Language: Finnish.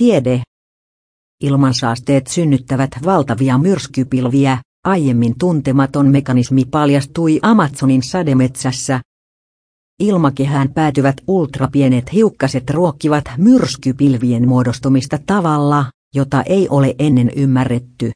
Tiede. Ilmansaasteet synnyttävät valtavia myrskypilviä, aiemmin tuntematon mekanismi paljastui Amazonin sademetsässä. Ilmakehään päätyvät ultrapienet hiukkaset ruokkivat myrskypilvien muodostumista tavalla, jota ei ole ennen ymmärretty.